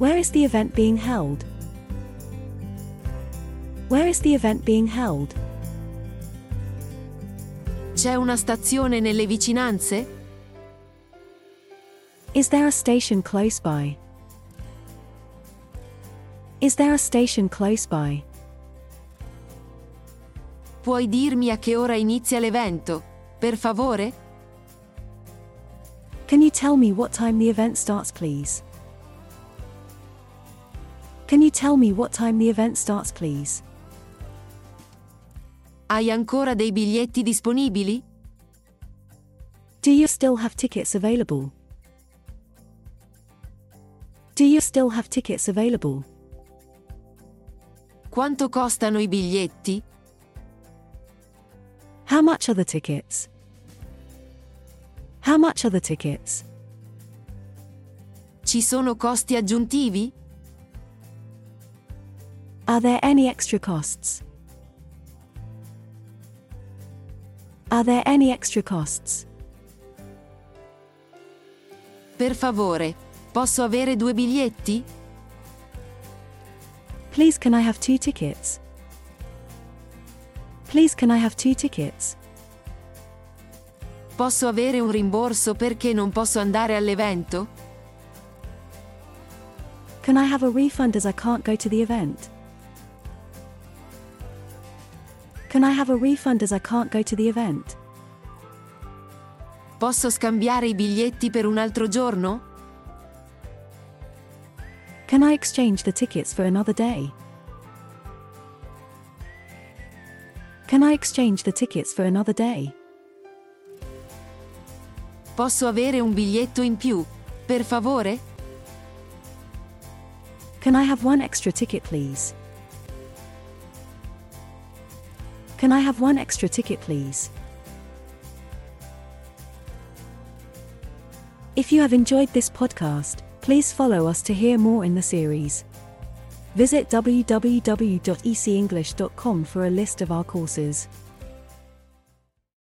Where is the event being held? Where is the event being held? C'è una stazione nelle vicinanze? Is there a station close by? Is there a station close by? Puoi dirmi a che ora inizia l'evento, per favore? Can you tell me what time the event starts, please? Can you tell me what time the event starts, please? Hai ancora dei biglietti disponibili? Do you still have tickets available? Do you still have tickets available? Quanto costano i biglietti? How much are the tickets? How much are the tickets? Ci sono costi aggiuntivi? Are there any extra costs? Are there any extra costs? Per favore, posso avere due biglietti? Please, can I have two tickets? Please, can I have two tickets? Posso avere un rimborso perché non posso andare all'evento? Can I have a refund as I can't go to the event? Can I have a refund as I can't go to the event? Posso scambiare i biglietti per un altro giorno? Can I exchange the tickets for another day? Can I exchange the tickets for another day? Posso avere un biglietto in più, per favore? Can I have one extra ticket, please? Can I have one extra ticket, please? If you have enjoyed this podcast, please follow us to hear more in the series. Visit www.ecenglish.com for a list of our courses.